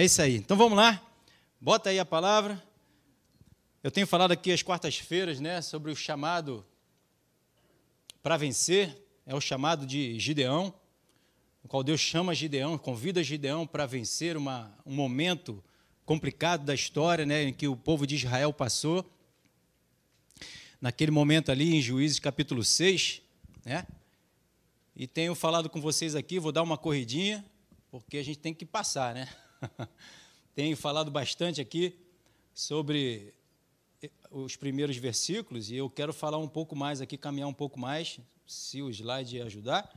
É isso aí. Então vamos lá. Bota aí a palavra. Eu tenho falado aqui às quartas-feiras, né, sobre o chamado para vencer, é o chamado de Gideão, no qual Deus chama Gideão, convida Gideão para vencer uma, um momento complicado da história, né, em que o povo de Israel passou. Naquele momento ali em Juízes capítulo 6, né? E tenho falado com vocês aqui, vou dar uma corridinha, porque a gente tem que passar, né? tenho falado bastante aqui sobre os primeiros versículos e eu quero falar um pouco mais aqui, caminhar um pouco mais, se o slide ajudar.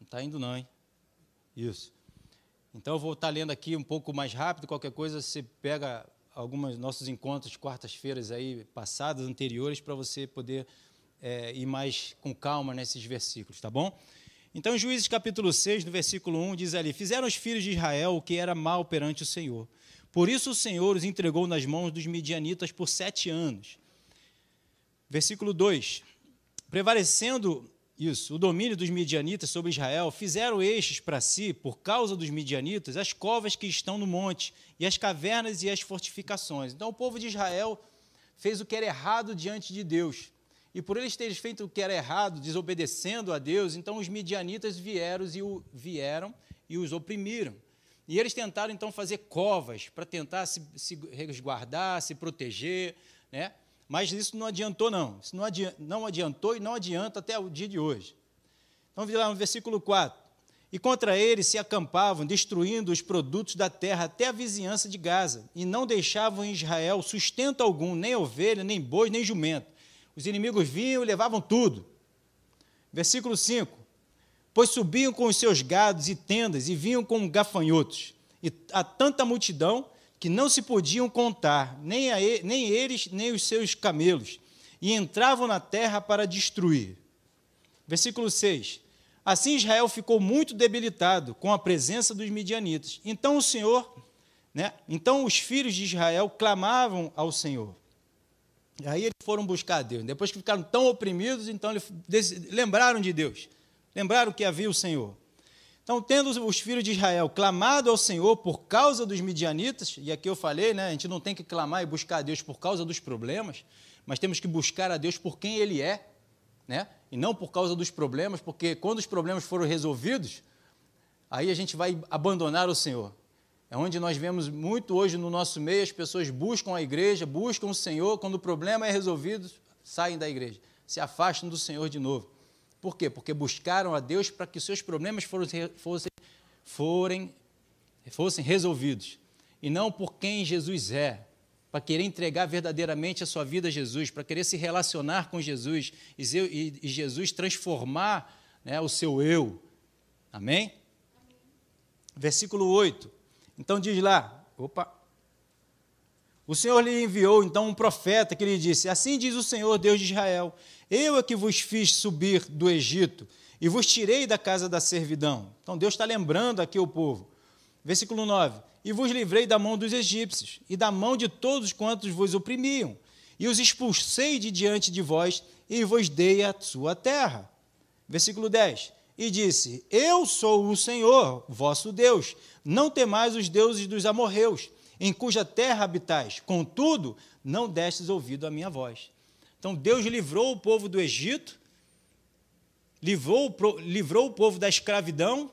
Não está indo não, hein? Isso. Então eu vou estar tá lendo aqui um pouco mais rápido, qualquer coisa você pega alguns nossos encontros quartas-feiras aí passadas, anteriores, para você poder é, ir mais com calma nesses versículos, tá bom? Então, em Juízes capítulo 6, no versículo 1, diz ali: Fizeram os filhos de Israel o que era mal perante o Senhor. Por isso o Senhor os entregou nas mãos dos midianitas por sete anos. Versículo 2: Prevalecendo isso, o domínio dos midianitas sobre Israel, fizeram estes para si, por causa dos midianitas, as covas que estão no monte, e as cavernas e as fortificações. Então o povo de Israel fez o que era errado diante de Deus. E por eles terem feito o que era errado, desobedecendo a Deus, então os midianitas vieram e, o, vieram e os oprimiram. E eles tentaram então fazer covas para tentar se, se, resguardar, se proteger, né? mas isso não adiantou, não. Isso não, adiantou, não adiantou e não adianta até o dia de hoje. Então, vamos lá no versículo 4. E contra eles se acampavam, destruindo os produtos da terra até a vizinhança de Gaza, e não deixavam em Israel sustento algum, nem ovelha, nem boi, nem jumento os inimigos vinham e levavam tudo. Versículo 5: Pois subiam com os seus gados e tendas e vinham com gafanhotos, e a tanta multidão que não se podiam contar, nem, a, nem eles, nem os seus camelos, e entravam na terra para destruir. Versículo 6: Assim Israel ficou muito debilitado com a presença dos midianitas. Então o Senhor, né, então os filhos de Israel clamavam ao Senhor. Aí eles foram buscar Deus. Depois que ficaram tão oprimidos, então lembraram de Deus. Lembraram que havia o Senhor. Então, tendo os filhos de Israel clamado ao Senhor por causa dos midianitas, e aqui eu falei, né, a gente não tem que clamar e buscar a Deus por causa dos problemas, mas temos que buscar a Deus por quem Ele é, né, e não por causa dos problemas, porque quando os problemas foram resolvidos, aí a gente vai abandonar o Senhor. É onde nós vemos muito hoje no nosso meio, as pessoas buscam a igreja, buscam o Senhor, quando o problema é resolvido, saem da igreja, se afastam do Senhor de novo. Por quê? Porque buscaram a Deus para que seus problemas fossem, forem, fossem resolvidos. E não por quem Jesus é, para querer entregar verdadeiramente a sua vida a Jesus, para querer se relacionar com Jesus e, Jesus transformar né, o seu eu. Amém? Versículo 8. Então diz lá, opa. O Senhor lhe enviou então um profeta que lhe disse: Assim diz o Senhor, Deus de Israel: Eu é que vos fiz subir do Egito e vos tirei da casa da servidão. Então Deus está lembrando aqui o povo. Versículo 9: E vos livrei da mão dos egípcios e da mão de todos quantos vos oprimiam, e os expulsei de diante de vós e vos dei a sua terra. Versículo 10: e disse: Eu sou o Senhor, vosso Deus. Não temais os deuses dos amorreus, em cuja terra habitais. Contudo, não destes ouvido à minha voz. Então Deus livrou o povo do Egito, livrou, livrou o povo da escravidão,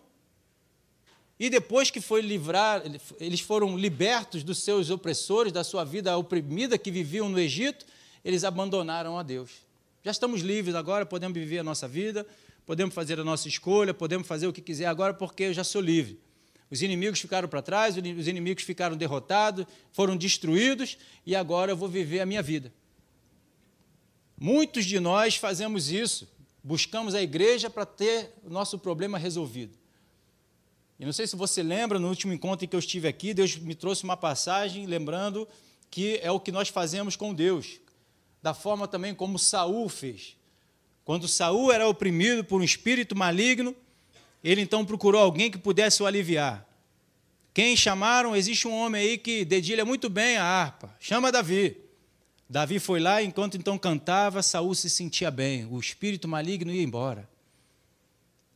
e depois que foi livrar, eles foram libertos dos seus opressores, da sua vida oprimida que viviam no Egito, eles abandonaram a Deus. Já estamos livres agora, podemos viver a nossa vida, podemos fazer a nossa escolha, podemos fazer o que quiser agora, porque eu já sou livre. Os inimigos ficaram para trás, os inimigos ficaram derrotados, foram destruídos, e agora eu vou viver a minha vida. Muitos de nós fazemos isso, buscamos a igreja para ter o nosso problema resolvido. E não sei se você lembra, no último encontro em que eu estive aqui, Deus me trouxe uma passagem lembrando que é o que nós fazemos com Deus, da forma também como Saul fez. Quando Saul era oprimido por um espírito maligno, ele então procurou alguém que pudesse o aliviar. Quem chamaram? Existe um homem aí que dedilha muito bem a harpa. Chama Davi. Davi foi lá, enquanto então cantava, Saul se sentia bem. O espírito maligno ia embora.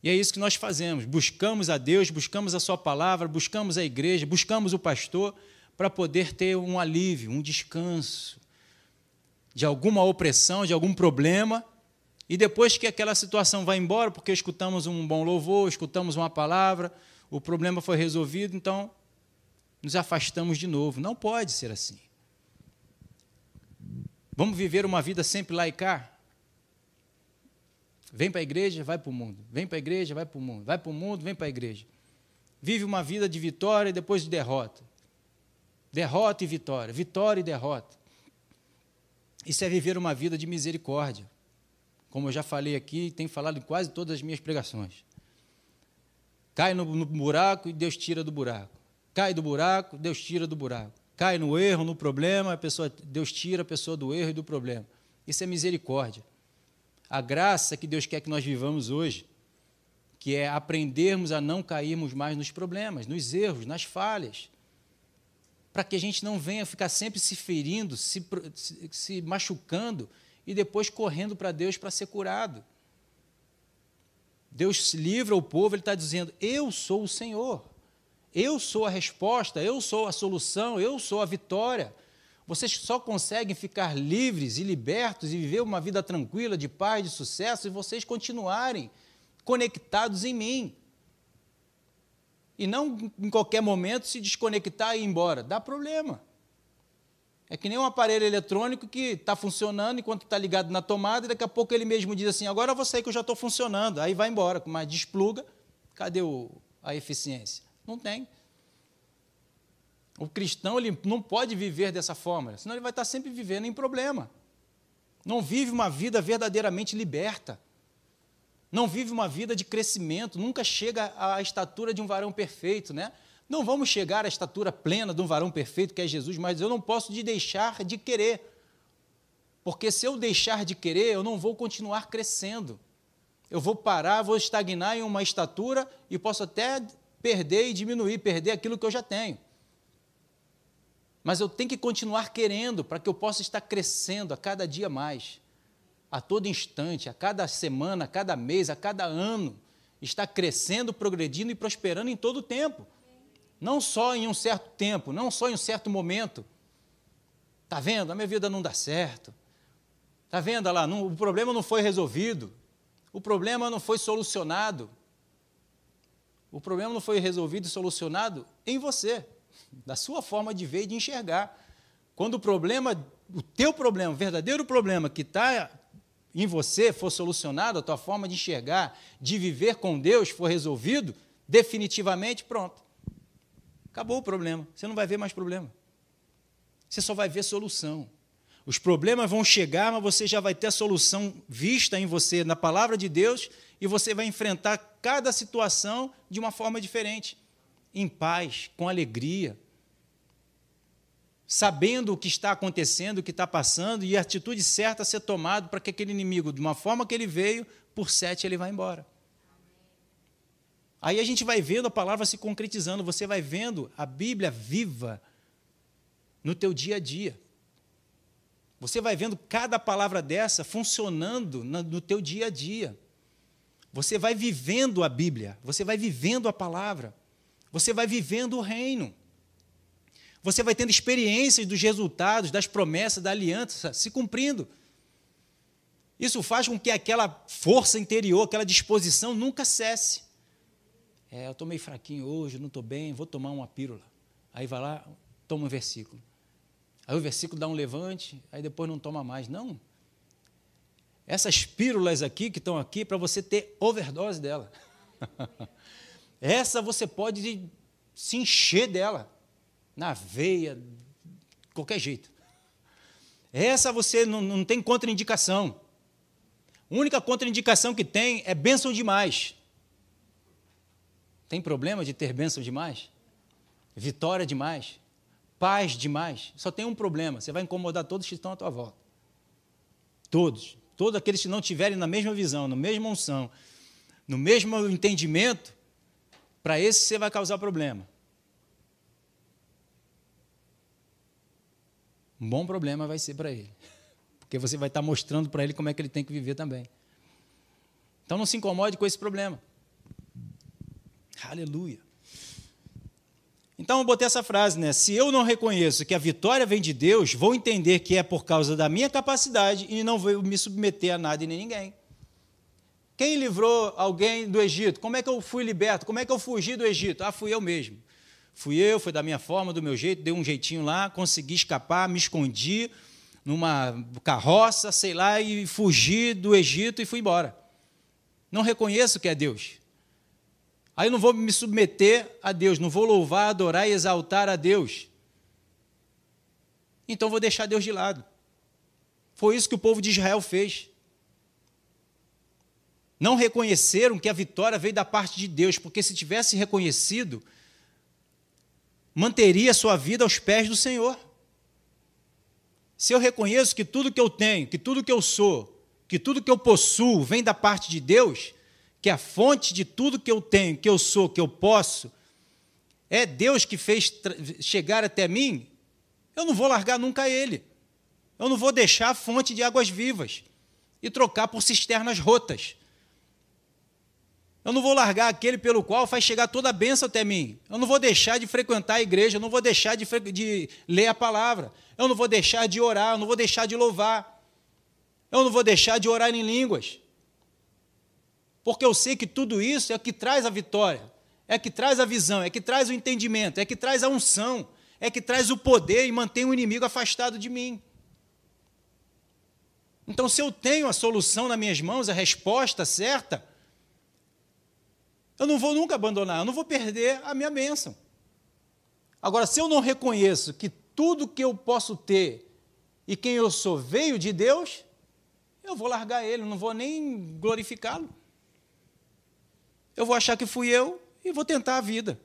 E é isso que nós fazemos. Buscamos a Deus, buscamos a Sua palavra, buscamos a igreja, buscamos o pastor para poder ter um alívio, um descanso de alguma opressão, de algum problema. E depois que aquela situação vai embora, porque escutamos um bom louvor, escutamos uma palavra, o problema foi resolvido, então nos afastamos de novo. Não pode ser assim. Vamos viver uma vida sempre laicar? Vem para a igreja, vai para o mundo. Vem para a igreja, vai para o mundo. Vai para o mundo, vem para a igreja. Vive uma vida de vitória e depois de derrota. Derrota e vitória, vitória e derrota. Isso é viver uma vida de misericórdia. Como eu já falei aqui, tenho falado em quase todas as minhas pregações. Cai no, no buraco e Deus tira do buraco. Cai do buraco, Deus tira do buraco. Cai no erro, no problema, a pessoa, Deus tira a pessoa do erro e do problema. Isso é misericórdia a graça que Deus quer que nós vivamos hoje, que é aprendermos a não cairmos mais nos problemas, nos erros, nas falhas, para que a gente não venha ficar sempre se ferindo, se, se machucando e depois correndo para Deus para ser curado. Deus livra o povo, Ele está dizendo: Eu sou o Senhor, eu sou a resposta, eu sou a solução, eu sou a vitória. Vocês só conseguem ficar livres e libertos e viver uma vida tranquila, de paz, de sucesso, se vocês continuarem conectados em mim. E não em qualquer momento se desconectar e ir embora. Dá problema. É que nem um aparelho eletrônico que está funcionando enquanto está ligado na tomada, e daqui a pouco ele mesmo diz assim: agora eu vou sair que eu já estou funcionando. Aí vai embora, mas despluga, cadê o, a eficiência? Não tem. O cristão ele não pode viver dessa forma, senão ele vai estar sempre vivendo em problema. Não vive uma vida verdadeiramente liberta. Não vive uma vida de crescimento, nunca chega à estatura de um varão perfeito, né? Não vamos chegar à estatura plena de um varão perfeito que é Jesus, mas eu não posso de deixar de querer. Porque se eu deixar de querer, eu não vou continuar crescendo. Eu vou parar, vou estagnar em uma estatura e posso até perder e diminuir, perder aquilo que eu já tenho. Mas eu tenho que continuar querendo para que eu possa estar crescendo a cada dia mais, a todo instante, a cada semana, a cada mês, a cada ano, está crescendo, progredindo e prosperando em todo o tempo. Não só em um certo tempo, não só em um certo momento. Está vendo? A minha vida não dá certo. Está vendo lá? Não, o problema não foi resolvido. O problema não foi solucionado. O problema não foi resolvido e solucionado em você da sua forma de ver e de enxergar. Quando o problema, o teu problema, o verdadeiro problema que está em você for solucionado, a tua forma de enxergar, de viver com Deus for resolvido, definitivamente, pronto. Acabou o problema. Você não vai ver mais problema. Você só vai ver solução. Os problemas vão chegar, mas você já vai ter a solução vista em você, na palavra de Deus, e você vai enfrentar cada situação de uma forma diferente em paz, com alegria, sabendo o que está acontecendo, o que está passando, e a atitude certa a ser tomada para que aquele inimigo, de uma forma que ele veio, por sete ele vai embora. Aí a gente vai vendo a palavra se concretizando, você vai vendo a Bíblia viva no teu dia a dia. Você vai vendo cada palavra dessa funcionando no teu dia a dia. Você vai vivendo a Bíblia, você vai vivendo a palavra. Você vai vivendo o reino. Você vai tendo experiências dos resultados, das promessas, da aliança se cumprindo. Isso faz com que aquela força interior, aquela disposição nunca cesse. É, eu estou meio fraquinho hoje, não estou bem, vou tomar uma pílula. Aí vai lá, toma um versículo. Aí o versículo dá um levante, aí depois não toma mais. Não. Essas pílulas aqui que estão aqui, para você ter overdose dela. Essa você pode se encher dela, na veia, qualquer jeito. Essa você não, não tem contraindicação. A única contraindicação que tem é bênção demais. Tem problema de ter bênção demais? Vitória demais? Paz demais? Só tem um problema: você vai incomodar todos que estão à tua volta. Todos. Todos aqueles que não estiverem na mesma visão, na mesma unção, no mesmo entendimento, para esse você vai causar problema. Um bom problema vai ser para ele. Porque você vai estar mostrando para ele como é que ele tem que viver também. Então não se incomode com esse problema. Aleluia. Então eu botei essa frase, né? Se eu não reconheço que a vitória vem de Deus, vou entender que é por causa da minha capacidade e não vou me submeter a nada e nem ninguém. Quem livrou alguém do Egito? Como é que eu fui liberto? Como é que eu fugi do Egito? Ah, fui eu mesmo. Fui eu, foi da minha forma, do meu jeito, dei um jeitinho lá, consegui escapar, me escondi numa carroça, sei lá, e fugi do Egito e fui embora. Não reconheço que é Deus. Aí eu não vou me submeter a Deus, não vou louvar, adorar e exaltar a Deus. Então vou deixar Deus de lado. Foi isso que o povo de Israel fez. Não reconheceram que a vitória veio da parte de Deus, porque se tivesse reconhecido, manteria sua vida aos pés do Senhor. Se eu reconheço que tudo que eu tenho, que tudo que eu sou, que tudo que eu possuo vem da parte de Deus, que a fonte de tudo que eu tenho, que eu sou, que eu posso, é Deus que fez chegar até mim, eu não vou largar nunca Ele. Eu não vou deixar a fonte de águas vivas e trocar por cisternas rotas. Eu não vou largar aquele pelo qual faz chegar toda a bênção até mim. Eu não vou deixar de frequentar a igreja, eu não vou deixar de, de ler a palavra. Eu não vou deixar de orar, eu não vou deixar de louvar. Eu não vou deixar de orar em línguas porque eu sei que tudo isso é o que traz a vitória, é que traz a visão, é que traz o entendimento, é que traz a unção, é que traz o poder e mantém o inimigo afastado de mim. Então, se eu tenho a solução nas minhas mãos, a resposta certa, eu não vou nunca abandonar, eu não vou perder a minha bênção. Agora, se eu não reconheço que tudo que eu posso ter e quem eu sou veio de Deus, eu vou largar ele, não vou nem glorificá-lo eu vou achar que fui eu e vou tentar a vida.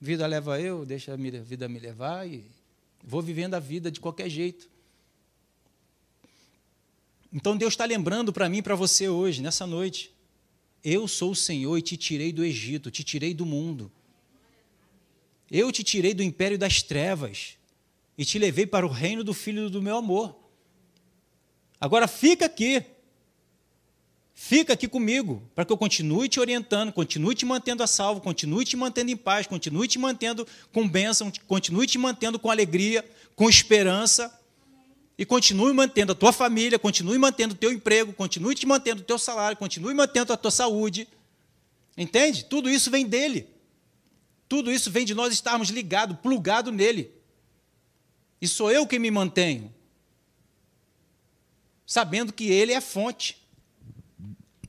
Vida leva eu, deixa a vida me levar e vou vivendo a vida de qualquer jeito. Então Deus está lembrando para mim e para você hoje, nessa noite. Eu sou o Senhor e te tirei do Egito, te tirei do mundo. Eu te tirei do império das trevas e te levei para o reino do Filho do meu amor. Agora fica aqui, Fica aqui comigo, para que eu continue te orientando, continue te mantendo a salvo, continue te mantendo em paz, continue te mantendo com bênção, continue te mantendo com alegria, com esperança, e continue mantendo a tua família, continue mantendo o teu emprego, continue te mantendo o teu salário, continue mantendo a tua saúde. Entende? Tudo isso vem dele. Tudo isso vem de nós estarmos ligados, plugados nele. E sou eu que me mantenho, sabendo que ele é a fonte.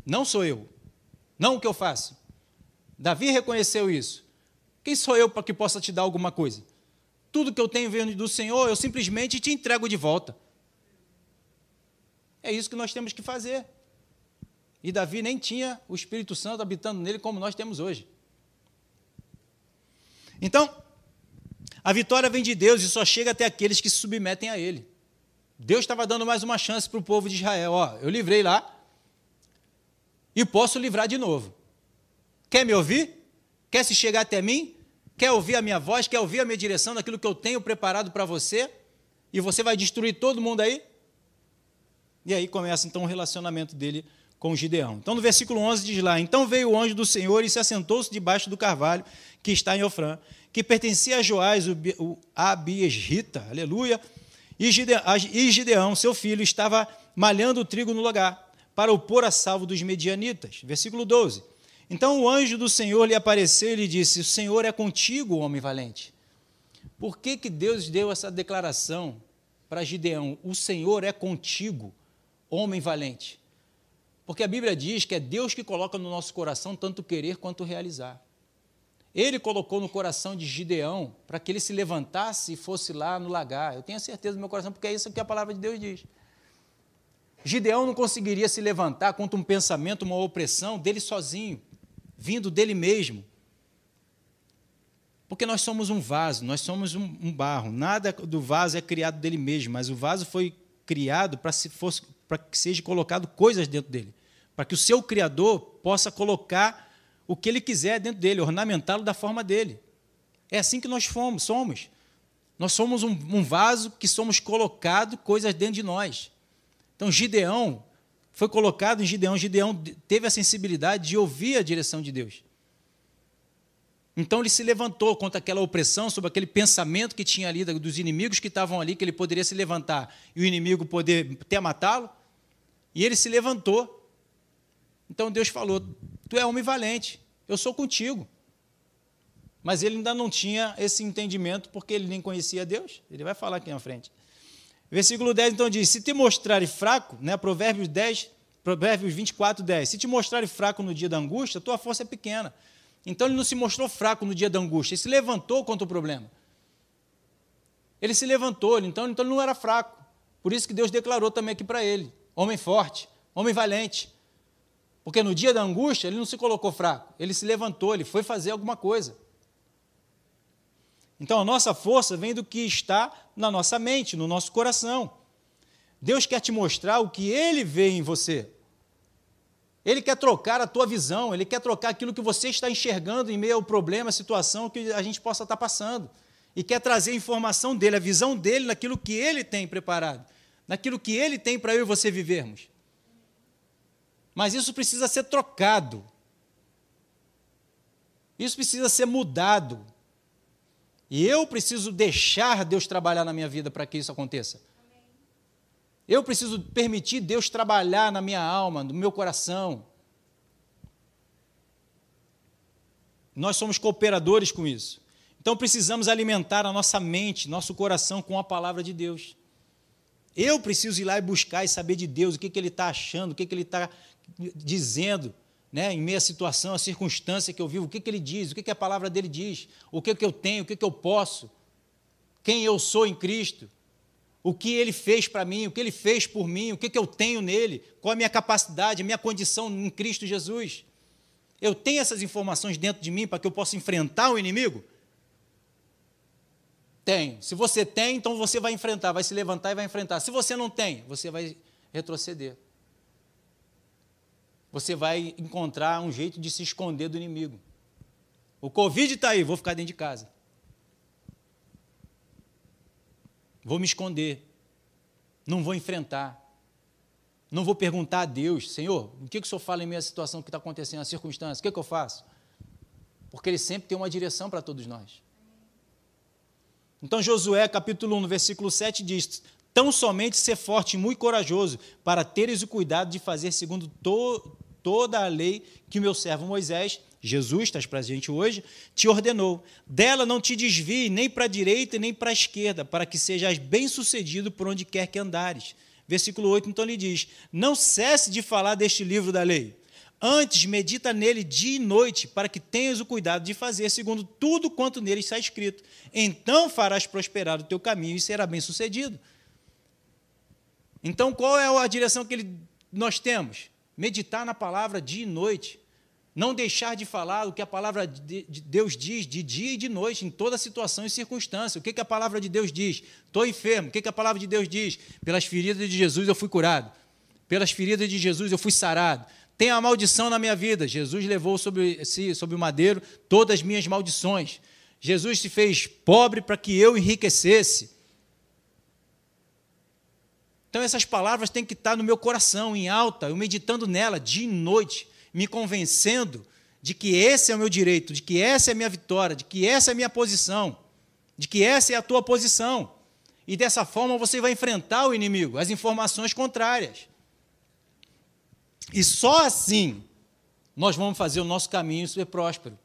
Não sou eu. Não o que eu faço. Davi reconheceu isso. Quem sou eu para que possa te dar alguma coisa? Tudo que eu tenho vindo do Senhor, eu simplesmente te entrego de volta. É isso que nós temos que fazer. E Davi nem tinha o Espírito Santo habitando nele como nós temos hoje. Então, a vitória vem de Deus e só chega até aqueles que se submetem a Ele. Deus estava dando mais uma chance para o povo de Israel. Ó, eu livrei lá, e posso livrar de novo. Quer me ouvir? Quer se chegar até mim? Quer ouvir a minha voz? Quer ouvir a minha direção daquilo que eu tenho preparado para você? E você vai destruir todo mundo aí? E aí começa então o relacionamento dele com Gideão. Então no versículo 11 diz lá: Então veio o anjo do Senhor e se assentou-se debaixo do carvalho que está em Ofrã, que pertencia a Joás, o Abiesrita, aleluia. E Gideão, seu filho, estava malhando o trigo no lugar para o pôr a salvo dos medianitas. Versículo 12. Então o anjo do Senhor lhe apareceu e lhe disse: O Senhor é contigo, homem valente. Por que, que Deus deu essa declaração para Gideão? O Senhor é contigo, homem valente. Porque a Bíblia diz que é Deus que coloca no nosso coração tanto querer quanto realizar. Ele colocou no coração de Gideão para que ele se levantasse e fosse lá no lagar. Eu tenho certeza no meu coração, porque é isso que a palavra de Deus diz. Gideão não conseguiria se levantar contra um pensamento, uma opressão dele sozinho, vindo dele mesmo. Porque nós somos um vaso, nós somos um, um barro. Nada do vaso é criado dele mesmo, mas o vaso foi criado para se fosse, para que seja colocado coisas dentro dele, para que o seu criador possa colocar o que ele quiser dentro dele, ornamentá-lo da forma dele. É assim que nós fomos, somos. Nós somos um, um vaso que somos colocado coisas dentro de nós. Então, Gideão foi colocado em Gideão. Gideão teve a sensibilidade de ouvir a direção de Deus. Então ele se levantou contra aquela opressão, sobre aquele pensamento que tinha ali dos inimigos que estavam ali, que ele poderia se levantar e o inimigo poder até matá-lo. E ele se levantou. Então Deus falou: Tu é homem valente, eu sou contigo. Mas ele ainda não tinha esse entendimento, porque ele nem conhecia Deus. Ele vai falar aqui na frente. Versículo 10 então diz: Se te mostrares fraco, né, Provérbios 10, Provérbios 24, 10. Se te mostrares fraco no dia da angústia, tua força é pequena. Então ele não se mostrou fraco no dia da angústia, ele se levantou contra o problema. Ele se levantou, então, então ele não era fraco. Por isso que Deus declarou também aqui para ele: homem forte, homem valente. Porque no dia da angústia ele não se colocou fraco, ele se levantou, ele foi fazer alguma coisa. Então a nossa força vem do que está na nossa mente, no nosso coração. Deus quer te mostrar o que ele vê em você. Ele quer trocar a tua visão, ele quer trocar aquilo que você está enxergando em meio ao problema, a situação que a gente possa estar passando. E quer trazer a informação dele, a visão dele naquilo que ele tem preparado, naquilo que ele tem para eu e você vivermos. Mas isso precisa ser trocado. Isso precisa ser mudado. E eu preciso deixar Deus trabalhar na minha vida para que isso aconteça. Eu preciso permitir Deus trabalhar na minha alma, no meu coração. Nós somos cooperadores com isso. Então precisamos alimentar a nossa mente, nosso coração com a palavra de Deus. Eu preciso ir lá e buscar e saber de Deus o que, que Ele está achando, o que, que Ele está dizendo né, em meia situação, a circunstância que eu vivo, o que, que ele diz, o que, que a palavra dele diz, o que, que eu tenho, o que, que eu posso, quem eu sou em Cristo, o que ele fez para mim, o que ele fez por mim, o que, que eu tenho nele, qual a minha capacidade, a minha condição em Cristo Jesus. Eu tenho essas informações dentro de mim para que eu possa enfrentar o inimigo? Tenho. Se você tem, então você vai enfrentar, vai se levantar e vai enfrentar. Se você não tem, você vai retroceder você vai encontrar um jeito de se esconder do inimigo. O Covid está aí, vou ficar dentro de casa. Vou me esconder. Não vou enfrentar. Não vou perguntar a Deus, Senhor, o que, que o Senhor fala em minha situação que está acontecendo, a circunstância, o que, que eu faço? Porque Ele sempre tem uma direção para todos nós. Então, Josué, capítulo 1, no versículo 7, diz: Tão somente ser forte e muito corajoso, para teres o cuidado de fazer segundo to, toda a lei que o meu servo Moisés, Jesus, estás gente hoje, te ordenou. Dela não te desvie nem para a direita nem para a esquerda, para que sejas bem-sucedido por onde quer que andares. Versículo 8, então, lhe diz: Não cesse de falar deste livro da lei. Antes, medita nele dia e noite, para que tenhas o cuidado de fazer segundo tudo quanto nele está escrito. Então farás prosperar o teu caminho e será bem-sucedido. Então, qual é a direção que ele, nós temos? Meditar na palavra dia e noite. Não deixar de falar o que a palavra de Deus diz de dia e de noite, em toda situação e circunstância. O que, que a palavra de Deus diz? Estou enfermo. O que, que a palavra de Deus diz? Pelas feridas de Jesus eu fui curado. Pelas feridas de Jesus eu fui sarado. Tem a maldição na minha vida. Jesus levou sobre si, sobre o madeiro, todas as minhas maldições. Jesus se fez pobre para que eu enriquecesse. Então essas palavras têm que estar no meu coração, em alta, eu meditando nela dia e noite, me convencendo de que esse é o meu direito, de que essa é a minha vitória, de que essa é a minha posição, de que essa é a tua posição. E dessa forma você vai enfrentar o inimigo, as informações contrárias. E só assim nós vamos fazer o nosso caminho ser próspero.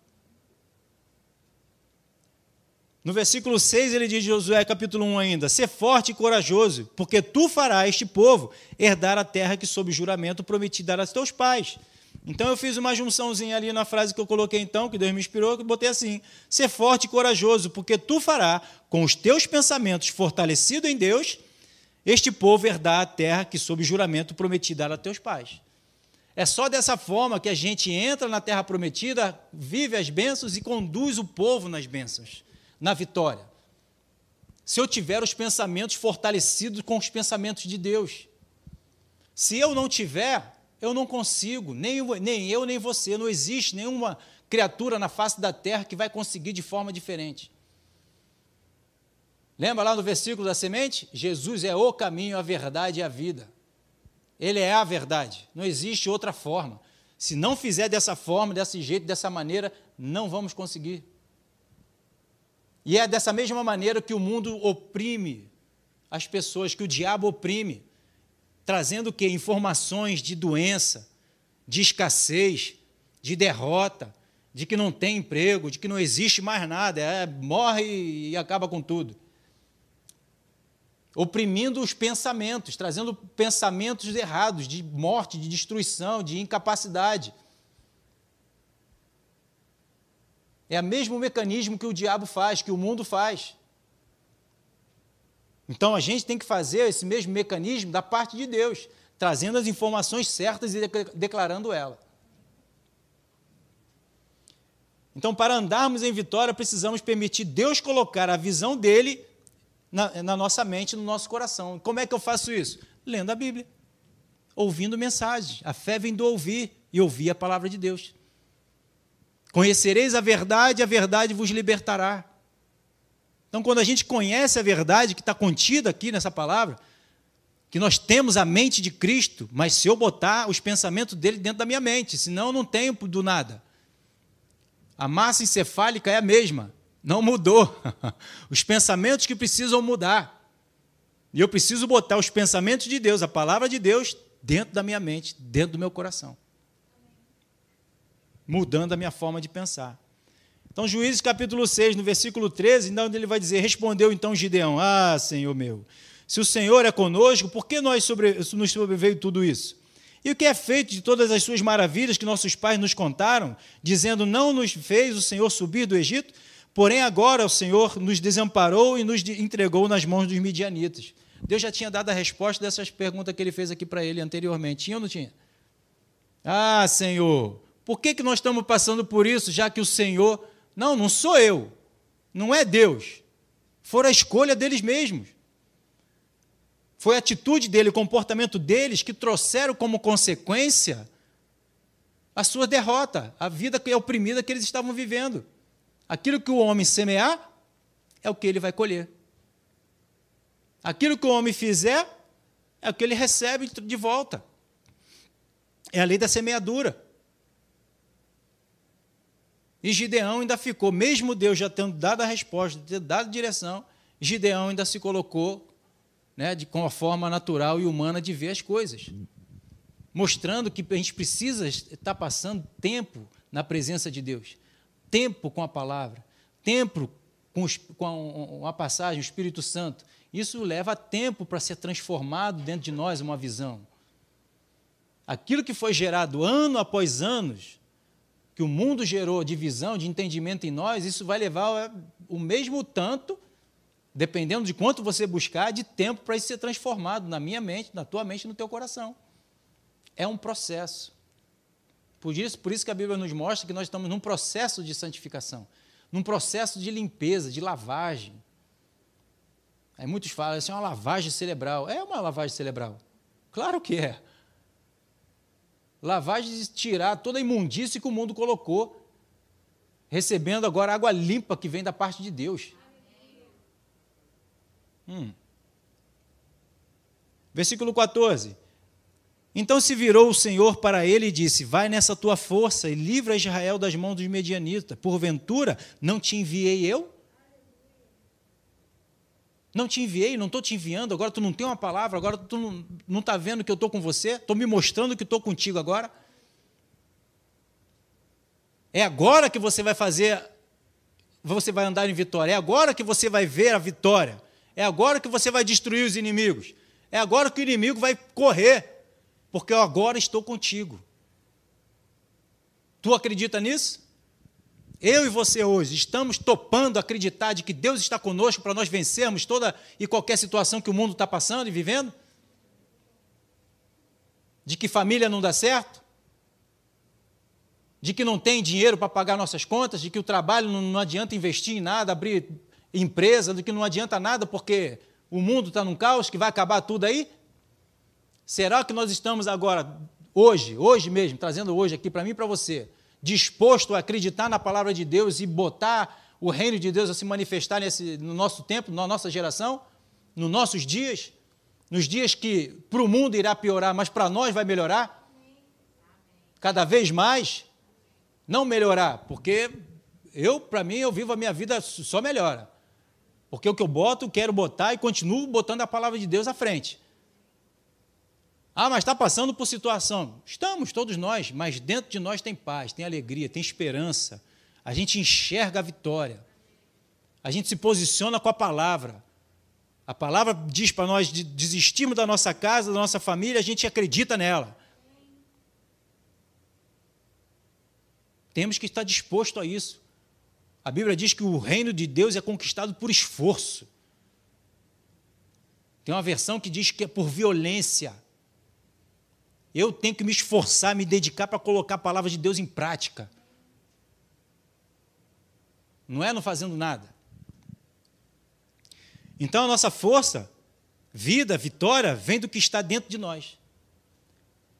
No versículo 6 ele diz, Josué capítulo 1 ainda: Ser forte e corajoso, porque tu farás este povo herdar a terra que, sob juramento, prometi dar a teus pais. Então eu fiz uma junçãozinha ali na frase que eu coloquei então, que Deus me inspirou, que eu botei assim: Ser forte e corajoso, porque tu farás, com os teus pensamentos fortalecido em Deus, este povo herdar a terra que, sob juramento, prometi dar a teus pais. É só dessa forma que a gente entra na terra prometida, vive as bênçãos e conduz o povo nas bênçãos na vitória. Se eu tiver os pensamentos fortalecidos com os pensamentos de Deus. Se eu não tiver, eu não consigo, nem, nem eu nem você, não existe nenhuma criatura na face da terra que vai conseguir de forma diferente. Lembra lá no versículo da semente? Jesus é o caminho, a verdade e a vida. Ele é a verdade, não existe outra forma. Se não fizer dessa forma, desse jeito, dessa maneira, não vamos conseguir E é dessa mesma maneira que o mundo oprime as pessoas, que o diabo oprime, trazendo o quê? Informações de doença, de escassez, de derrota, de que não tem emprego, de que não existe mais nada, é, morre e acaba com tudo. Oprimindo os pensamentos, trazendo pensamentos errados de morte, de destruição, de incapacidade. É o mesmo mecanismo que o diabo faz, que o mundo faz. Então a gente tem que fazer esse mesmo mecanismo da parte de Deus, trazendo as informações certas e declarando ela. Então, para andarmos em vitória, precisamos permitir Deus colocar a visão dele na, na, nossa mente, no nosso coração. Como é que eu faço isso? Lendo a Bíblia, ouvindo mensagens. A fé vem do ouvir e ouvir a palavra de Deus. Conhecereis a verdade, a verdade vos libertará. Então, quando a gente conhece a verdade que está contida aqui nessa palavra, que nós temos a mente de Cristo, mas se eu botar os pensamentos dele dentro da minha mente, senão eu não tenho do nada. A massa encefálica é a mesma, não mudou. Os pensamentos que precisam mudar. E eu preciso botar os pensamentos de Deus, a palavra de Deus, dentro da minha mente, dentro do meu coração mudando a minha forma de pensar. Então, Juízes capítulo 6, no versículo 13, então ele vai dizer: Respondeu então Gideão: Ah, Senhor meu, se o Senhor é conosco, por que nós sobre, nos sobreveio tudo isso? E o que é feito de todas as suas maravilhas que nossos pais nos contaram, dizendo: Não nos fez o Senhor subir do Egito? Porém, agora o Senhor nos desamparou e nos entregou nas mãos dos midianitas. Deus já tinha dado a resposta dessas perguntas que ele fez aqui para ele anteriormente. Tinha ou não tinha? Ah, Senhor, por que, que nós estamos passando por isso, já que o Senhor. Não, não sou eu. Não é Deus. Foi a escolha deles mesmos. Foi a atitude dele, o comportamento deles que trouxeram como consequência a sua derrota, a vida é oprimida que eles estavam vivendo. Aquilo que o homem semear é o que ele vai colher. Aquilo que o homem fizer é o que ele recebe de volta. É a lei da semeadura. E Gideão ainda ficou, mesmo Deus já tendo dado a resposta, tendo dado a direção, Gideão ainda se colocou né, de, com a forma natural e humana de ver as coisas. Mostrando que a gente precisa estar passando tempo na presença de Deus, tempo com a palavra, tempo com, os, com a passagem, o Espírito Santo. Isso leva tempo para ser transformado dentro de nós uma visão. Aquilo que foi gerado ano após anos, que o mundo gerou de visão, de entendimento em nós, isso vai levar o mesmo tanto, dependendo de quanto você buscar, de tempo para isso ser transformado na minha mente, na tua mente, no teu coração. É um processo. Por isso, por isso que a Bíblia nos mostra que nós estamos num processo de santificação, num processo de limpeza, de lavagem. Aí muitos falam, isso é uma lavagem cerebral. É uma lavagem cerebral. Claro que é. Lavagem de tirar toda a imundície que o mundo colocou, recebendo agora água limpa que vem da parte de Deus. Hum. Versículo 14. Então se virou o Senhor para ele e disse: Vai nessa tua força e livra Israel das mãos dos medianitas. Porventura, não te enviei eu? Não te enviei, não estou te enviando, agora tu não tem uma palavra, agora tu não está vendo que eu estou com você, estou me mostrando que estou contigo agora. É agora que você vai fazer, você vai andar em vitória, é agora que você vai ver a vitória, é agora que você vai destruir os inimigos, é agora que o inimigo vai correr, porque eu agora estou contigo. Tu acredita nisso? Eu e você hoje estamos topando acreditar de que Deus está conosco para nós vencermos toda e qualquer situação que o mundo está passando e vivendo? De que família não dá certo? De que não tem dinheiro para pagar nossas contas? De que o trabalho não, não adianta investir em nada, abrir empresa, de que não adianta nada porque o mundo está num caos que vai acabar tudo aí? Será que nós estamos agora, hoje, hoje mesmo, trazendo hoje aqui para mim e para você, disposto a acreditar na palavra de Deus e botar o reino de Deus a se manifestar nesse, no nosso tempo, na nossa geração, nos nossos dias, nos dias que para o mundo irá piorar, mas para nós vai melhorar? Cada vez mais? Não melhorar, porque eu, para mim, eu vivo a minha vida só melhora. Porque o que eu boto, quero botar e continuo botando a palavra de Deus à frente. Ah, mas está passando por situação. Estamos, todos nós, mas dentro de nós tem paz, tem alegria, tem esperança. A gente enxerga a vitória. A gente se posiciona com a palavra. A palavra diz para nós de desistirmos da nossa casa, da nossa família, a gente acredita nela. Temos que estar disposto a isso. A Bíblia diz que o reino de Deus é conquistado por esforço. Tem uma versão que diz que é por violência. Eu tenho que me esforçar, me dedicar para colocar a palavra de Deus em prática. Não é não fazendo nada. Então a nossa força, vida, vitória, vem do que está dentro de nós.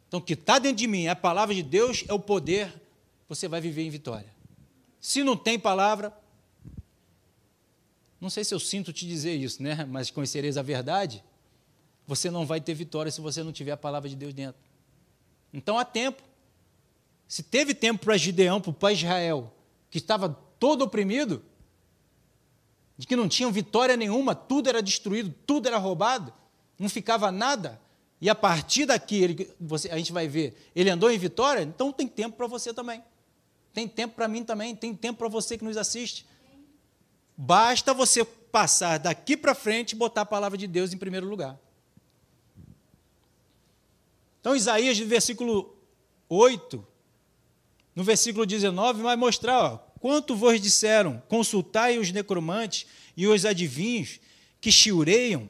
Então o que está dentro de mim é a palavra de Deus, é o poder, você vai viver em vitória. Se não tem palavra, não sei se eu sinto te dizer isso, né? Mas conhecereis a verdade. Você não vai ter vitória se você não tiver a palavra de Deus dentro. Então há tempo. Se teve tempo para Gideão, para o pai Israel, que estava todo oprimido, de que não tinham vitória nenhuma, tudo era destruído, tudo era roubado, não ficava nada. E a partir daqui, ele, você, a gente vai ver, ele andou em vitória, então tem tempo para você também. Tem tempo para mim também, tem tempo para você que nos assiste. Basta você passar daqui para frente e botar a palavra de Deus em primeiro lugar. Então, Isaías, no versículo 8, no versículo 19, vai mostrar: ó, quanto vos disseram, consultai os necromantes e os adivinhos que chiureiam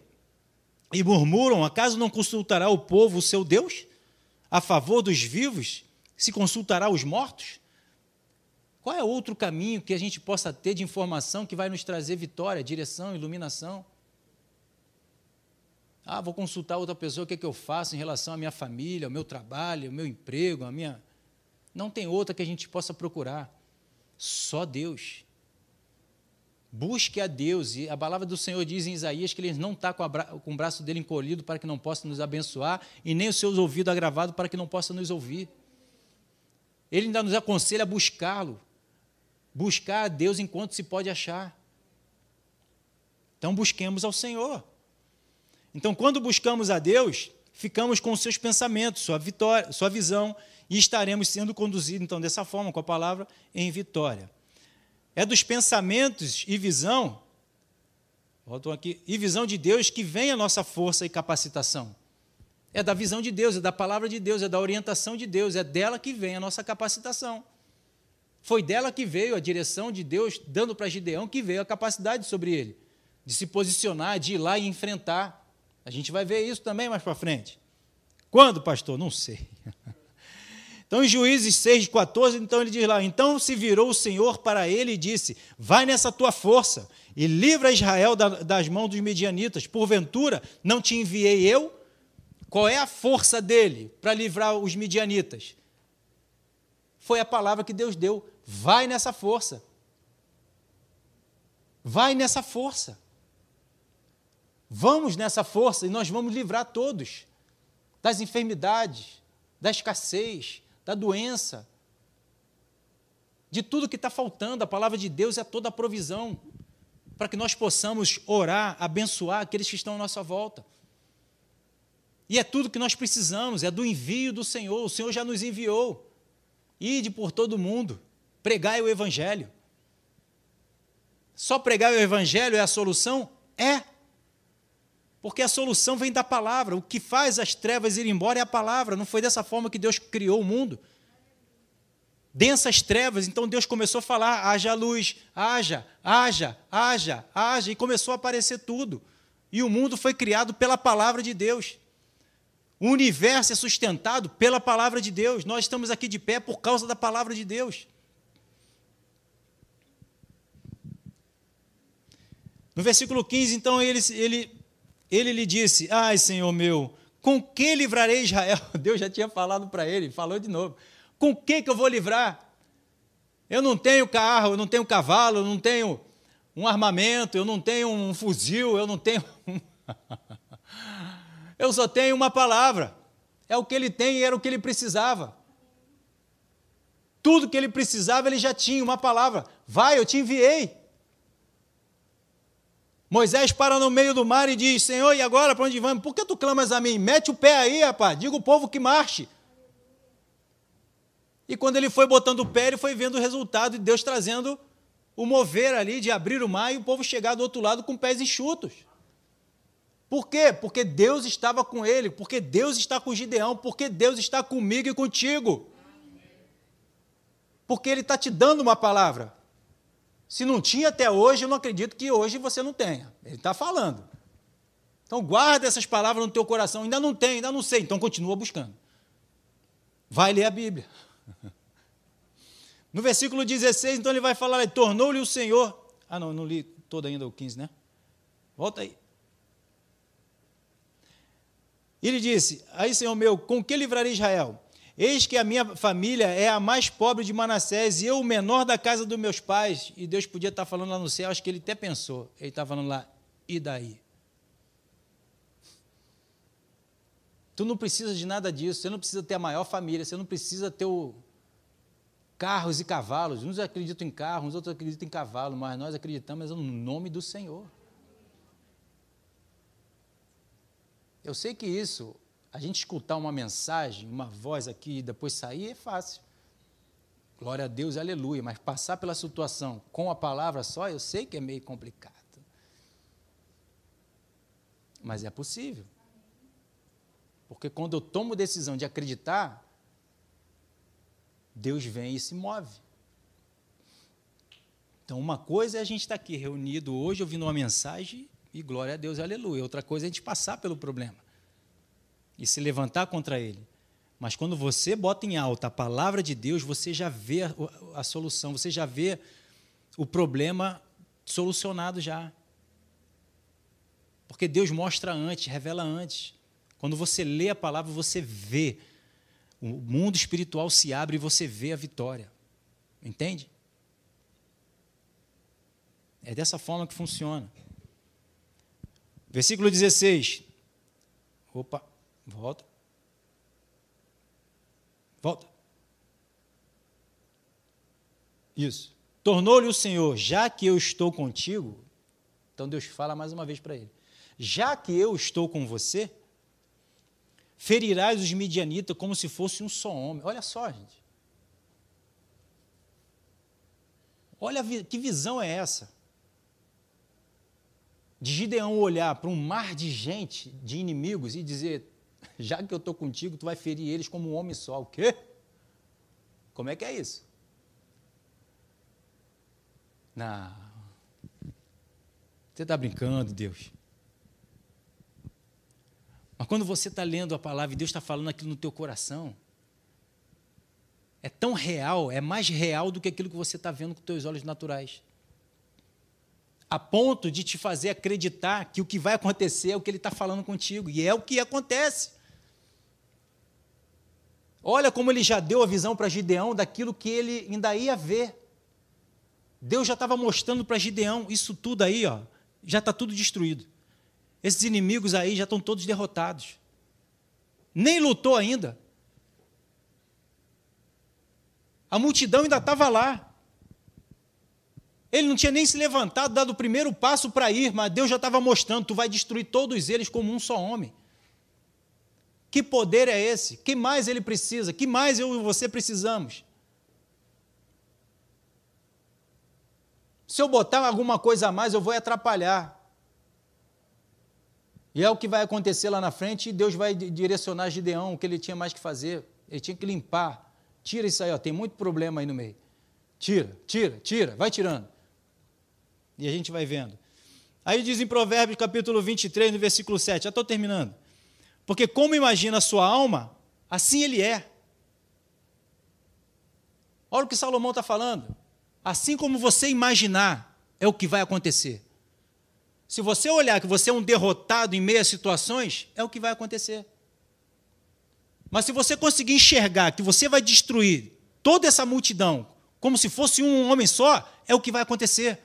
e murmuram: acaso não consultará o povo o seu Deus? A favor dos vivos, se consultará os mortos? Qual é outro caminho que a gente possa ter de informação que vai nos trazer vitória, direção, iluminação? Ah, vou consultar outra pessoa, o que, é que eu faço em relação à minha família, ao meu trabalho, ao meu emprego, à minha. Não tem outra que a gente possa procurar. Só Deus. Busque a Deus. E a palavra do Senhor diz em Isaías que ele não está com, com, o braço dele encolhido para que não possa nos abençoar, e nem os seus ouvidos agravados para que não possa nos ouvir. Ele ainda nos aconselha a buscá-lo. Buscar a Deus enquanto se pode achar. Então busquemos ao Senhor. Então, quando buscamos a Deus, ficamos com seus pensamentos, sua vitória, sua visão, e estaremos sendo conduzidos, então, dessa forma, com a palavra, em vitória. É dos pensamentos e visão, voltam aqui, e visão de Deus que vem a nossa força e capacitação. É da visão de Deus, é da palavra de Deus, é da orientação de Deus, é dela que vem a nossa capacitação. Foi dela que veio a direção de Deus, dando para Gideão que veio a capacidade sobre ele, de se posicionar, de ir lá e enfrentar. A gente vai ver isso também mais para frente. Quando, pastor? Não sei. Então, em Juízes 6, 14, então ele diz lá: Então se virou o Senhor para ele e disse: Vai nessa tua força e livra Israel das mãos dos medianitas. Porventura, não te enviei eu? Qual é a força dele para livrar os medianitas? Foi a palavra que Deus deu: Vai nessa força. Vai nessa força. Vamos nessa força e nós vamos livrar todos das enfermidades, da escassez, da doença, de tudo que está faltando. A palavra de Deus é toda a provisão para que nós possamos orar, abençoar aqueles que estão à nossa volta. E é tudo que nós precisamos, é do envio do Senhor. O Senhor já nos enviou. Ide por todo mundo, pregai o Evangelho. Só pregar o Evangelho é a solução? É. Porque a solução vem da palavra. O que faz as trevas ir embora é a palavra. Não foi dessa forma que Deus criou o mundo. Densas trevas, então Deus começou a falar: haja luz, haja, haja, haja, haja, e começou a aparecer tudo. E o mundo foi criado pela palavra de Deus. O universo é sustentado pela palavra de Deus. Nós estamos aqui de pé por causa da palavra de Deus. No versículo 15, então, ele, ele ele lhe disse: Ai, Senhor meu, com que livrarei Israel? Deus já tinha falado para ele, falou de novo. Com que, que eu vou livrar? Eu não tenho carro, eu não tenho cavalo, eu não tenho um armamento, eu não tenho um fuzil, eu não tenho. eu só tenho uma palavra. É o que ele tem e era o que ele precisava. Tudo que ele precisava, ele já tinha uma palavra. Vai, eu te enviei. Moisés para no meio do mar e diz: Senhor, e agora para onde vamos? Por que tu clamas a mim? Mete o pé aí, rapaz, diga o povo que marche. E quando ele foi botando o pé, ele foi vendo o resultado de Deus trazendo o mover ali, de abrir o mar e o povo chegar do outro lado com pés enxutos. Por quê? Porque Deus estava com ele, porque Deus está com Gideão, porque Deus está comigo e contigo. Porque Ele está te dando uma palavra. Se não tinha até hoje, eu não acredito que hoje você não tenha. Ele está falando. Então guarda essas palavras no teu coração. Ainda não tem, ainda não sei. Então continua buscando. Vai ler a Bíblia. No versículo 16, então ele vai falar: tornou-lhe o Senhor. Ah, não, não li todo ainda o 15, né? Volta aí. Ele disse: Aí, Senhor meu, com que livrarei Israel? Eis que a minha família é a mais pobre de Manassés e eu o menor da casa dos meus pais. E Deus podia estar falando lá no céu, acho que ele até pensou. Ele está falando lá, e daí? Tu não precisa de nada disso, você não precisa ter a maior família, você não precisa ter o carros e cavalos. Uns acreditam em carros, outros acreditam em cavalo, mas nós acreditamos no nome do Senhor. Eu sei que isso, a gente escutar uma mensagem, uma voz aqui e depois sair é fácil. Glória a Deus, aleluia. Mas passar pela situação com a palavra só, eu sei que é meio complicado. Mas é possível. Porque quando eu tomo decisão de acreditar, Deus vem e se move. Então, uma coisa é a gente estar aqui reunido hoje ouvindo uma mensagem e glória a Deus, aleluia. Outra coisa é a gente passar pelo problema e se levantar contra ele. Mas quando você bota em alta a palavra de Deus, você já vê a, a solução, você já vê o problema solucionado já. Porque Deus mostra antes, revela antes. Quando você lê a palavra, você vê. O mundo espiritual se abre e você vê a vitória. Entende? É dessa forma que funciona. Versículo 16. Opa, volta. Volta. Isso. Tornou-lhe o Senhor, já que eu estou contigo. Então Deus fala mais uma vez para ele: Já que eu estou com você, ferirás os midianitas como se fosse um só homem. Olha só, gente. Olha que visão é essa de Gideão olhar para um mar de gente, de inimigos, e dizer: já que eu estou contigo, tu vai ferir eles como um homem só. O quê? Como é que é isso? Não. Você está brincando, Deus. Mas quando você está lendo a palavra e Deus está falando aquilo no teu coração, é tão real, é mais real do que aquilo que você está vendo com teus olhos naturais a ponto de te fazer acreditar que o que vai acontecer é o que ele está falando contigo, e é o que acontece. Olha como ele já deu a visão para Gideão daquilo que ele ainda ia ver. Deus já estava mostrando para Gideão isso tudo aí, ó, já está tudo destruído. Esses inimigos aí já estão todos derrotados. Nem lutou ainda. A multidão ainda estava lá. Ele não tinha nem se levantado, dado o primeiro passo para ir, mas Deus já estava mostrando: tu vai destruir todos eles como um só homem. Que poder é esse? Que mais ele precisa? Que mais eu e você precisamos? Se eu botar alguma coisa a mais, eu vou atrapalhar. E é o que vai acontecer lá na frente, e Deus vai direcionar Gideão o que ele tinha mais que fazer. Ele tinha que limpar. Tira isso aí, ó, tem muito problema aí no meio. Tira, tira, tira, vai tirando. E a gente vai vendo. Aí diz em Provérbios capítulo 23, no versículo 7, já estou terminando. Porque como imagina a sua alma, assim ele é. Olha o que Salomão está falando. Assim como você imaginar, é o que vai acontecer. Se você olhar que você é um derrotado em meio a situações, é o que vai acontecer. Mas se você conseguir enxergar que você vai destruir toda essa multidão como se fosse um homem só, é o que vai acontecer.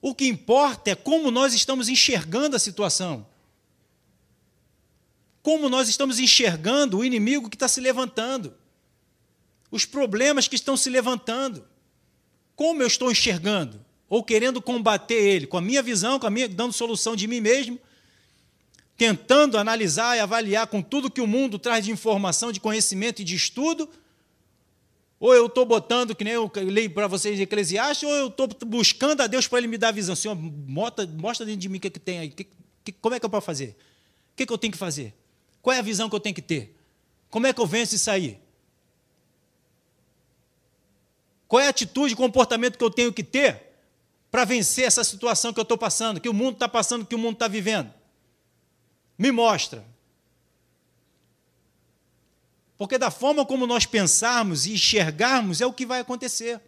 O que importa é como nós estamos enxergando a situação. Como nós estamos enxergando o inimigo que está se levantando. Os problemas que estão se levantando. Como eu estou enxergando? ou querendo combater ele, com a minha visão, com a minha dando solução de mim mesmo, tentando analisar e avaliar com tudo que o mundo traz de informação, de conhecimento e de estudo, ou eu estou botando, que nem eu leio para vocês em Eclesiastes, ou eu estou buscando a Deus para Ele me dar a visão. Senhor, mostra, mostra dentro de mim o que, que tem aí. Que, que, como é que eu posso fazer? O que, que eu tenho que fazer? Qual é a visão que eu tenho que ter? Como é que eu venço isso aí? Qual é a atitude, comportamento que eu tenho que ter para vencer essa situação que eu estou passando, que o mundo está passando, que o mundo está vivendo? Me mostra. Porque da forma como nós pensarmos e enxergarmos é o que vai acontecer.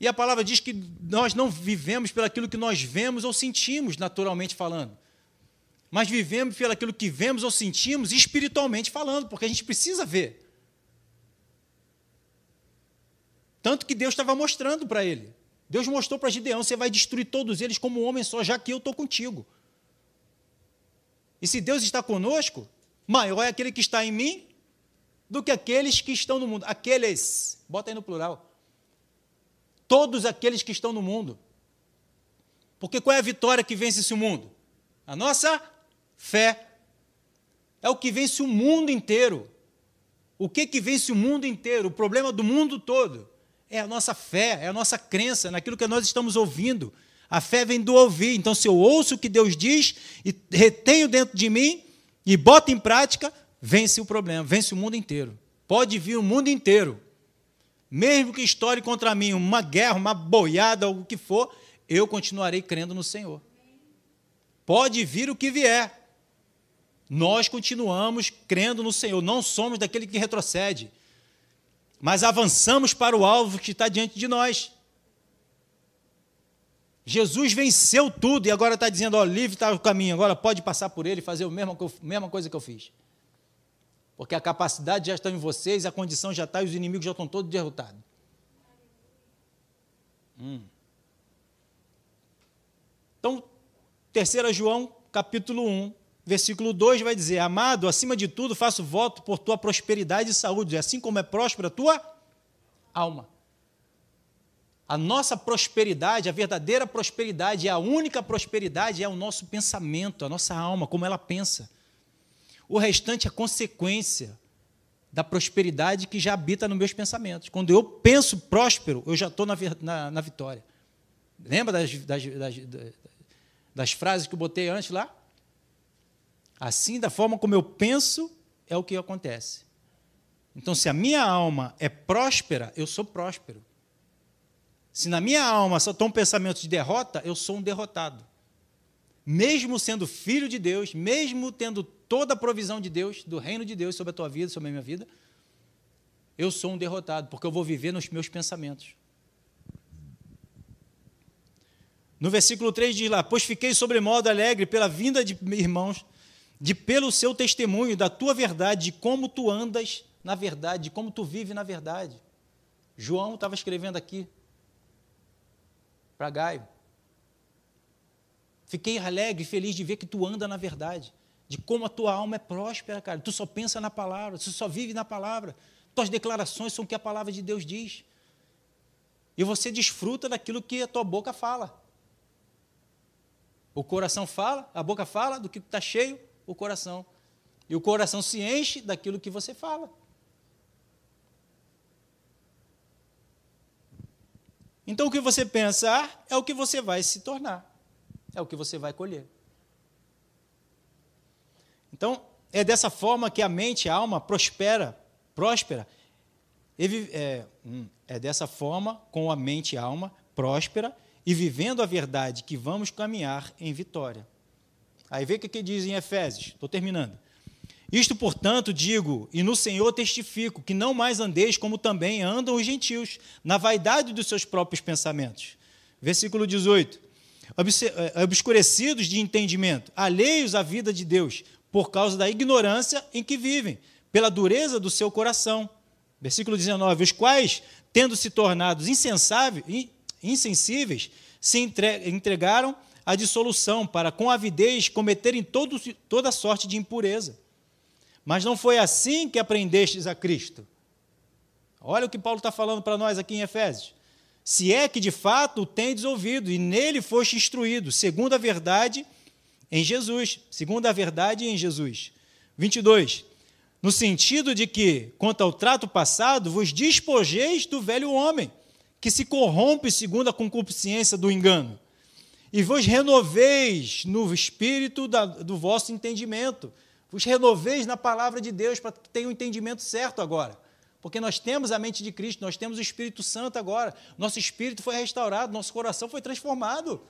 E a palavra diz que nós não vivemos pelaquilo que nós vemos ou sentimos, naturalmente falando. Mas vivemos pelaquilo que vemos ou sentimos espiritualmente falando, porque a gente precisa ver. Tanto que Deus estava mostrando para ele. Deus mostrou para Gideão: você vai destruir todos eles como homem só, já que eu estou contigo. E se Deus está conosco, maior é aquele que está em mim do que aqueles que estão no mundo. Aqueles, bota aí no plural. Todos aqueles que estão no mundo. Porque qual é a vitória que vence esse mundo? A nossa fé. É o que vence o mundo inteiro. O que que vence o mundo inteiro? O problema do mundo todo é a nossa fé, é a nossa crença naquilo que nós estamos ouvindo. A fé vem do ouvir. Então, se eu ouço o que Deus diz e retenho dentro de mim e boto em prática, vence o problema, vence o mundo inteiro. Pode vir o mundo inteiro. Mesmo que estoure contra mim uma guerra, uma boiada, o que for, eu continuarei crendo no Senhor. Pode vir o que vier. Nós continuamos crendo no Senhor, não somos daquele que retrocede, mas avançamos para o alvo que está diante de nós. Jesus venceu tudo e agora está dizendo: ó, livre está o caminho, agora pode passar por ele e fazer a mesma, mesma coisa que eu fiz. Porque a capacidade já está em vocês, a condição já está e os inimigos já estão todos derrotados. Hum. Então, 3 João, capítulo 1, versículo 2 vai dizer: Amado, acima de tudo, faço voto por tua prosperidade e saúde, assim como é próspera a tua alma. A nossa prosperidade, a verdadeira prosperidade, a única prosperidade é o nosso pensamento, a nossa alma, como ela pensa. O restante é consequência da prosperidade que já habita nos meus pensamentos. Quando eu penso próspero, eu já estou na, na, na, vitória. Lembra das, das, das, das frases que eu botei antes lá? Assim, da forma como eu penso, é o que acontece. Então, se a minha alma é próspera, eu sou próspero. Se na minha alma só estão pensamentos de derrota, eu sou um derrotado. Mesmo sendo filho de Deus, mesmo tendo toda a provisão de Deus, do reino de Deus sobre a tua vida, sobre a minha vida, eu sou um derrotado, porque eu vou viver nos meus pensamentos. No versículo 3 diz lá: Pois fiquei sobremodo alegre pela vinda de irmãos, de pelo seu testemunho, da tua verdade, de como tu andas na verdade, de como tu vive na verdade. João estava escrevendo aqui para Gaio. Fiquei alegre e feliz de ver que tu anda na verdade de como a tua alma é próspera, cara. Tu só pensa na palavra, tu só vive na palavra. Tuas declarações são o que a palavra de Deus diz. E você desfruta daquilo que a tua boca fala. O coração fala, a boca fala do que está cheio, o coração. E o coração se enche daquilo que você fala. Então o que você pensar é o que você vai se tornar, é o que você vai colher. Então, é dessa forma que a mente e a alma prospera, próspera. É, hum, é dessa forma, com a mente e a alma próspera e vivendo a verdade, que vamos caminhar em vitória. Aí vê o que, que diz em Efésios, estou terminando. Isto, portanto, digo, e no Senhor testifico, que não mais andeis como também andam os gentios, na vaidade dos seus próprios pensamentos. Versículo 18. Eh, obscurecidos de entendimento, alheios à vida de Deus, por causa da ignorância em que vivem, pela dureza do seu coração. Versículo 19: Os quais, tendo se tornado insensíveis, se entregaram à dissolução, para com avidez cometerem todo, toda sorte de impureza. Mas não foi assim que aprendestes a Cristo. Olha o que Paulo está falando para nós aqui em Efésios. Se é que de fato o tendes ouvido, e nele foste instruído, segundo a verdade em Jesus. Segundo a verdade em Jesus. 22. No sentido de que, quanto ao trato passado, vos despojeis do velho homem, que se corrompe segundo a concupiscência do engano, e vos renoveis no espírito da, do vosso entendimento. Vos renoveis na palavra de Deus para que tenha o um entendimento certo agora. Porque nós temos a mente de Cristo, nós temos o Espírito Santo agora. Nosso espírito foi restaurado, nosso coração foi transformado.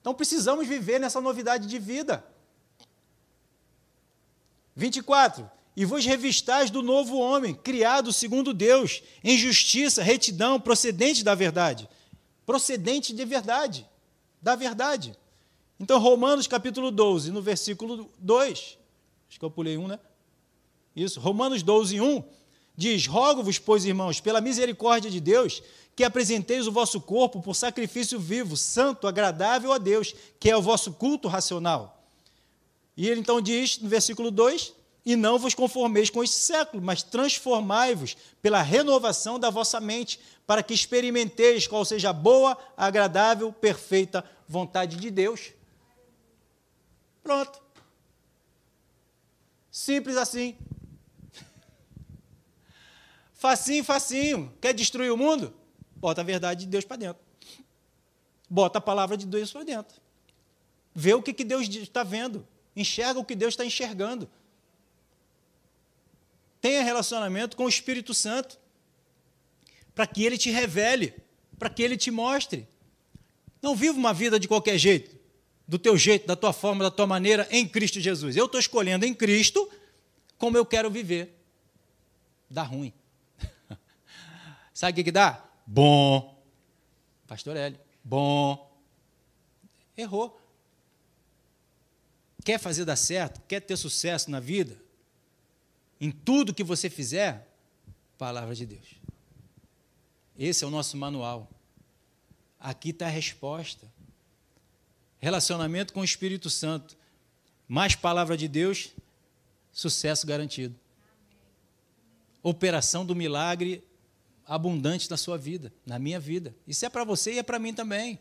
Então precisamos viver nessa novidade de vida. 24. E vos revistais do novo homem, criado segundo Deus, em justiça, retidão, procedente da verdade. Procedente de verdade, da verdade. Então, Romanos capítulo 12, no versículo 2, acho que eu pulei um, né? Isso, Romanos 12, 1, diz: Rogo-vos, pois, irmãos, pela misericórdia de Deus, que apresenteis o vosso corpo por sacrifício vivo, santo, agradável a Deus, que é o vosso culto racional. E ele então diz, no versículo 2: E não vos conformeis com este século, mas transformai-vos pela renovação da vossa mente, para que experimenteis qual seja a boa, agradável, perfeita vontade de Deus. Pronto. Simples assim. Facinho, facinho. Quer destruir o mundo? Bota a verdade de Deus para dentro. Bota a palavra de Deus para dentro. Vê o que, que Deus está vendo. Enxerga o que Deus está enxergando. Tenha relacionamento com o Espírito Santo. Para que ele te revele. Para que ele te mostre. Não viva uma vida de qualquer jeito. Do teu jeito, da tua forma, da tua maneira, em Cristo Jesus. Eu estou escolhendo em Cristo como eu quero viver. Dá ruim. Sabe o que, que dá? Bom. Pastor Hélio, bom. Errou. Quer fazer dar certo? Quer ter sucesso na vida? Em tudo que você fizer, palavra de Deus. Esse é o nosso manual. Aqui está a resposta. Relacionamento com o Espírito Santo. Mais palavra de Deus, sucesso garantido. Operação do milagre abundante na sua vida, na minha vida. Isso é para você e é para mim também.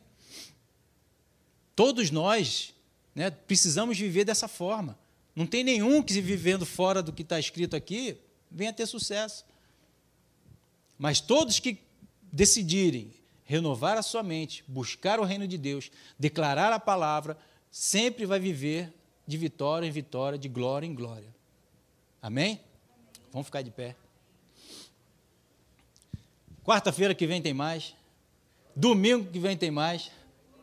Todos nós né, precisamos viver dessa forma. Não tem nenhum que, vivendo fora do que está escrito aqui, venha ter sucesso. Mas todos que decidirem renovar a sua mente, buscar o reino de Deus, declarar a palavra, sempre vai viver de vitória em vitória, de glória em glória. Amém? Vamos ficar de pé. Quarta-feira que vem tem mais. Domingo que vem tem mais.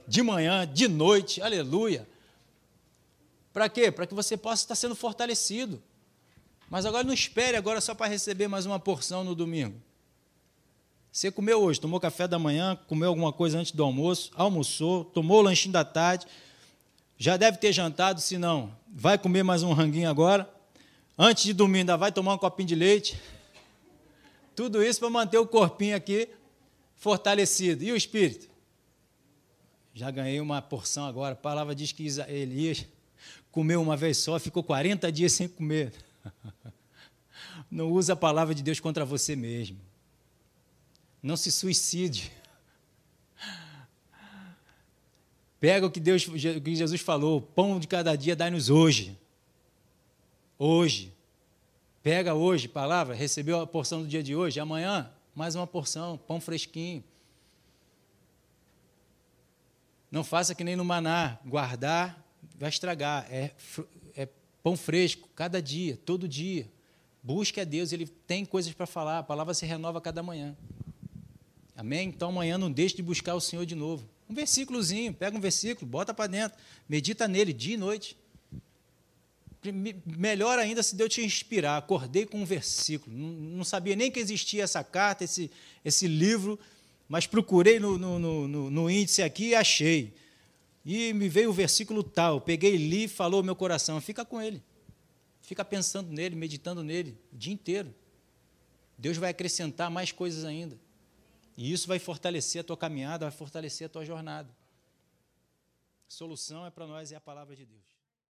De manhã, de noite, aleluia. Para quê? Para que você possa estar sendo fortalecido. Mas agora não espere agora só para receber mais uma porção no domingo. Você comeu hoje, tomou café da manhã, comeu alguma coisa antes do almoço, almoçou, tomou o lanchinho da tarde, já deve ter jantado, se não, vai comer mais um ranguinho agora. Antes de dormir, ainda vai tomar um copinho de leite. Tudo isso para manter o corpinho aqui fortalecido. E o espírito? Já ganhei uma porção agora. A palavra diz que Elias comeu uma vez só, ficou 40 dias sem comer. Não use a palavra de Deus contra você mesmo. Não se suicide. Pega o que Deus, o que Jesus falou, o pão de cada dia dai-nos hoje. Hoje. Pega hoje, palavra, recebeu a porção do dia de hoje, amanhã, mais uma porção, pão fresquinho. Não faça que nem no maná, guardar vai estragar. É, é pão fresco, cada dia, todo dia. Busque a Deus, Ele tem coisas para falar, a palavra se renova cada manhã. Amém? Então amanhã não deixe de buscar o Senhor de novo. Um versículozinho, pega um versículo, bota para dentro, medita nele dia e noite melhor ainda se Deus te inspirar. Acordei com um versículo. Não, sabia nem que existia essa carta, esse, esse livro, mas procurei no, no, no, no índice aqui e achei. E me veio o versículo tal. Peguei, li, falou meu coração. Fica com ele. Fica pensando nele, meditando nele o dia inteiro. Deus vai acrescentar mais coisas ainda. E isso vai fortalecer a tua caminhada, vai fortalecer a tua jornada. A solução é para nós, é a palavra de Deus.